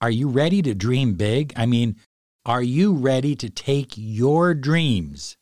Are you ready to dream big? I mean, are you ready to take your dreams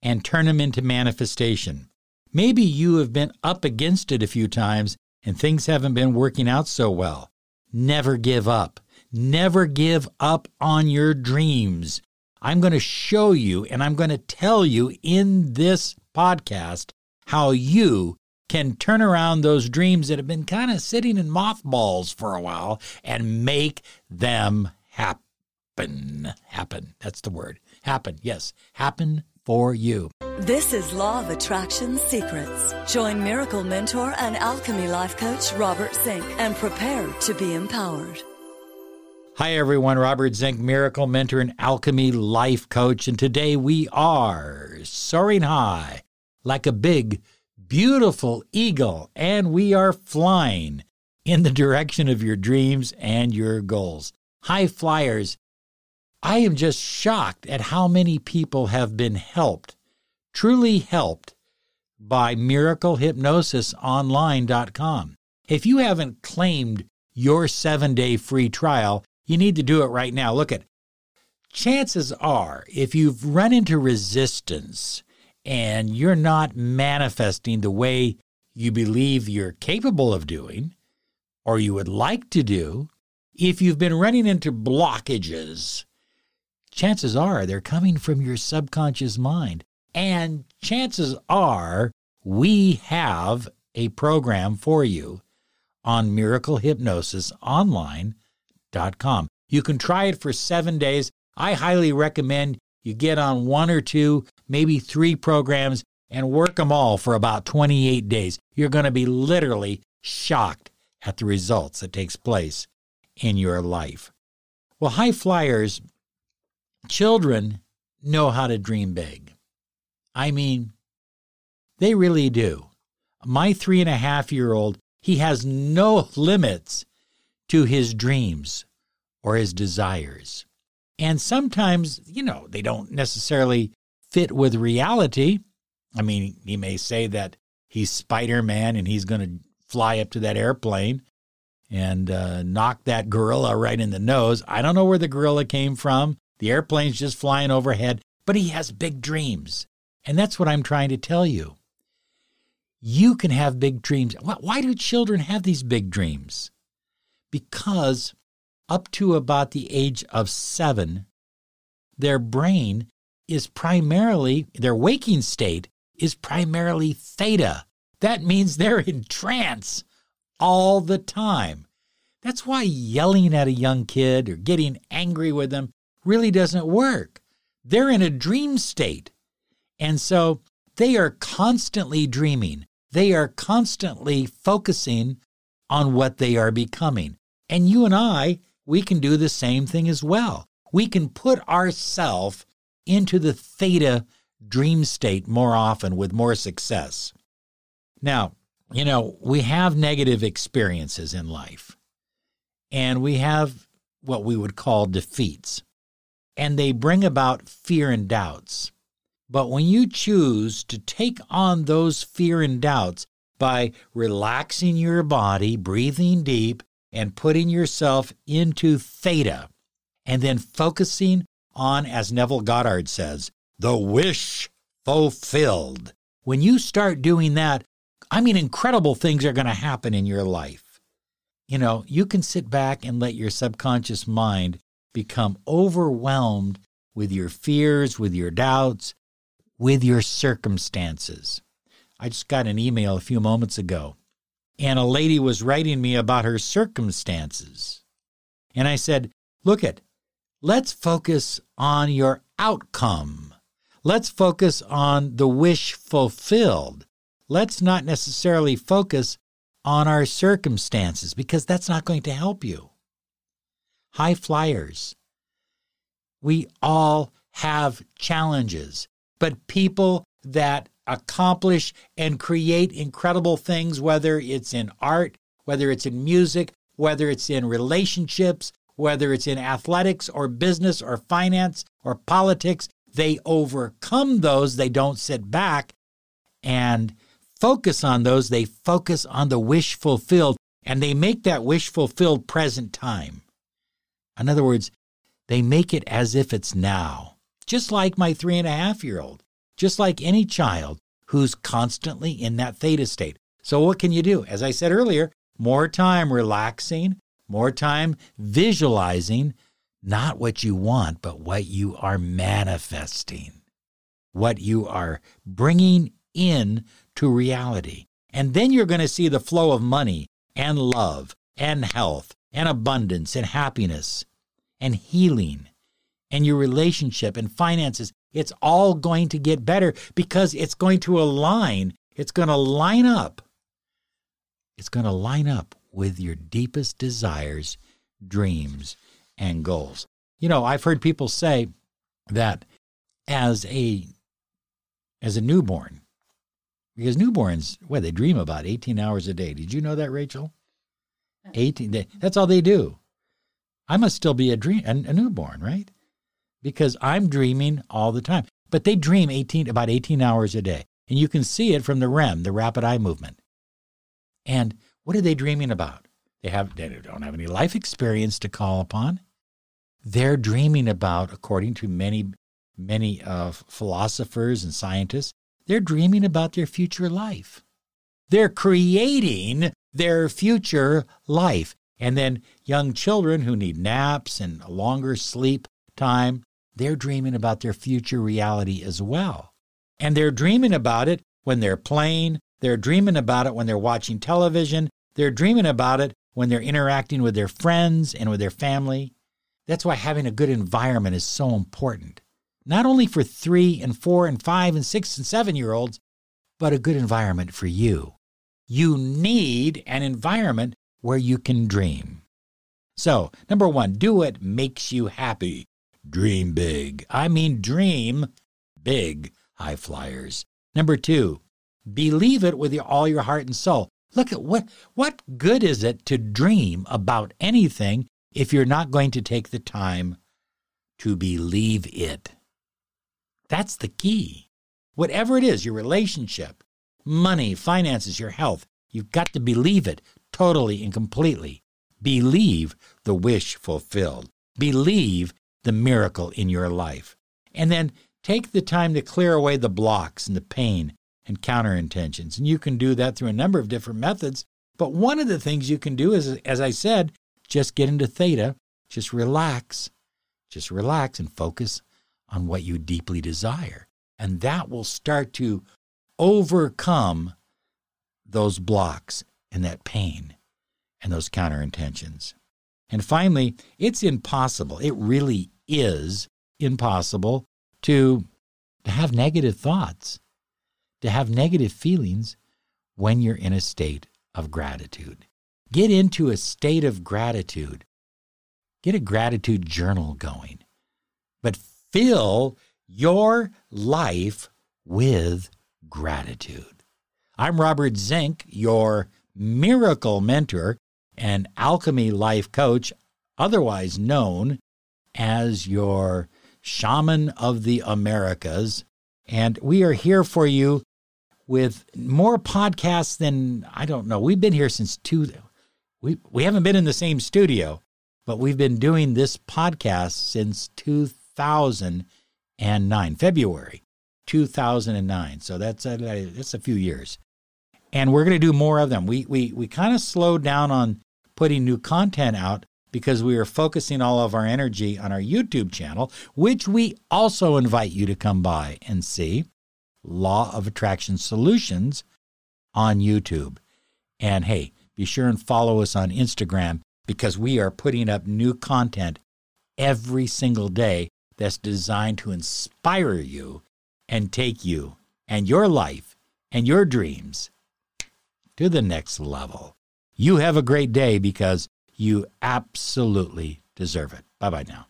and turn them into manifestation? Maybe you have been up against it a few times and things haven't been working out so well. Never give up. Never give up on your dreams. I'm going to show you and I'm going to tell you in this podcast how you can turn around those dreams that have been kind of sitting in mothballs for a while and make them happen. Happen. That's the word. Happen. Yes. Happen for you. This is Law of Attraction Secrets. Join Miracle Mentor and Alchemy Life Coach Robert Zink and prepare to be empowered. Hi, everyone. Robert Zink, Miracle Mentor and Alchemy Life Coach. And today we are soaring high like a big beautiful eagle, and we are flying in the direction of your dreams and your goals. High flyers, I am just shocked at how many people have been helped, truly helped, by miraclehypnosisonline.com. If you haven't claimed your seven day free trial, you need to do it right now. Look at chances are, if you've run into resistance and you're not manifesting the way you believe you're capable of doing or you would like to do, if you've been running into blockages, chances are they're coming from your subconscious mind. And chances are we have a program for you on miraclehypnosisonline.com. You can try it for seven days. I highly recommend you get on one or two, maybe three programs and work them all for about 28 days. You're going to be literally shocked at the results that takes place in your life. Well, high flyers, children know how to dream big. I mean, they really do. My three and a half year old, he has no limits to his dreams or his desires. And sometimes, you know, they don't necessarily fit with reality. I mean, he may say that he's Spider Man and he's going to fly up to that airplane and uh, knock that gorilla right in the nose. I don't know where the gorilla came from. The airplane's just flying overhead, but he has big dreams. And that's what I'm trying to tell you. You can have big dreams. Why do children have these big dreams? Because up to about the age of seven, their brain is primarily, their waking state is primarily theta. That means they're in trance all the time. That's why yelling at a young kid or getting angry with them really doesn't work. They're in a dream state. And so they are constantly dreaming. They are constantly focusing on what they are becoming. And you and I we can do the same thing as well. We can put ourselves into the theta dream state more often with more success. Now, you know, we have negative experiences in life, and we have what we would call defeats, and they bring about fear and doubts. But when you choose to take on those fear and doubts by relaxing your body, breathing deep, and putting yourself into theta and then focusing on, as Neville Goddard says, the wish fulfilled. When you start doing that, I mean, incredible things are going to happen in your life. You know, you can sit back and let your subconscious mind become overwhelmed with your fears, with your doubts, with your circumstances. I just got an email a few moments ago and a lady was writing me about her circumstances. And I said, Look it, let's focus on your outcome. Let's focus on the wish fulfilled. Let's not necessarily focus on our circumstances because that's not going to help you. High flyers, We all have challenges, but people that accomplish and create incredible things, whether it's in art, whether it's in music, whether it's in relationships, whether it's in athletics or business or finance or politics, they overcome those. They don't sit back and focus on those. They focus on the wish fulfilled and they make that wish fulfilled present time. In other words, they make it as if it's now, just like my three and a half year old, just like any child who's constantly in that theta state. So, what can you do? As I said earlier, more time relaxing, more time visualizing not what you want, but what you are manifesting, what you are bringing in to reality. And then you're going to see the flow of money and love and health and abundance and happiness and healing and your relationship and finances. It's all going to get better because it's going to align, it's going to line up. It's going to line up with your deepest desires, dreams, and goals. You know, I've heard people say that as a as a newborn, because newborns, well, they dream about 18 hours a day. Did you know that, Rachel? 18 That's all they do. I must still be a dream a, a newborn, right? Because I'm dreaming all the time. But they dream 18 about 18 hours a day. And you can see it from the REM, the rapid eye movement. And what are they dreaming about? They have they don't have any life experience to call upon. They're dreaming about, according to many many uh, philosophers and scientists, they're dreaming about their future life. They're creating their future life. And then young children who need naps and longer sleep time, they're dreaming about their future reality as well. And they're dreaming about it when they're playing, they're dreaming about it when they're watching television, they're dreaming about it when they're interacting with their friends and with their family. That's why having a good environment is so important. Not only for three and four and five and six and seven year olds, but a good environment for you. You need an environment where you can dream. So, number one, do what makes you happy. Dream big. I mean, dream big, high flyers. Number two, believe it with all your heart and soul. Look at what what good is it to dream about anything if you're not going to take the time to believe it. That's the key. Whatever it is, your relationship, money, finances, your health, you've got to believe it totally and completely. Believe the wish fulfilled. Believe the miracle in your life. And then take the time to clear away the blocks and the pain and counter intentions. And you can do that through a number of different methods. But one of the things you can do is, as I said, just get into theta, just relax, just relax and focus on what you deeply desire. And that will start to overcome those blocks and that pain and those counter intentions. And finally, it's impossible. It really is impossible to, to have negative thoughts to have negative feelings when you're in a state of gratitude. Get into a state of gratitude. Get a gratitude journal going. But fill your life with gratitude. I'm Robert Zink, your miracle mentor and alchemy life coach, otherwise known as your shaman of the Americas. And we are here for you with more podcasts than I don't know. We've been here since two. We we haven't been in the same studio, but we've been doing this podcast since 2009, February 2009. So that's a, that's a few years, and we're going to do more of them. We we we kind of slowed down on putting new content out because we are focusing all of our energy on our YouTube channel, which we also invite you to come by and see. Law of Attraction Solutions on YouTube. And hey, be sure and follow us on Instagram because we are putting up new content every single day that's designed to inspire you and take you and your life and your dreams to the next level. You have a great day because you absolutely deserve it. Bye bye now.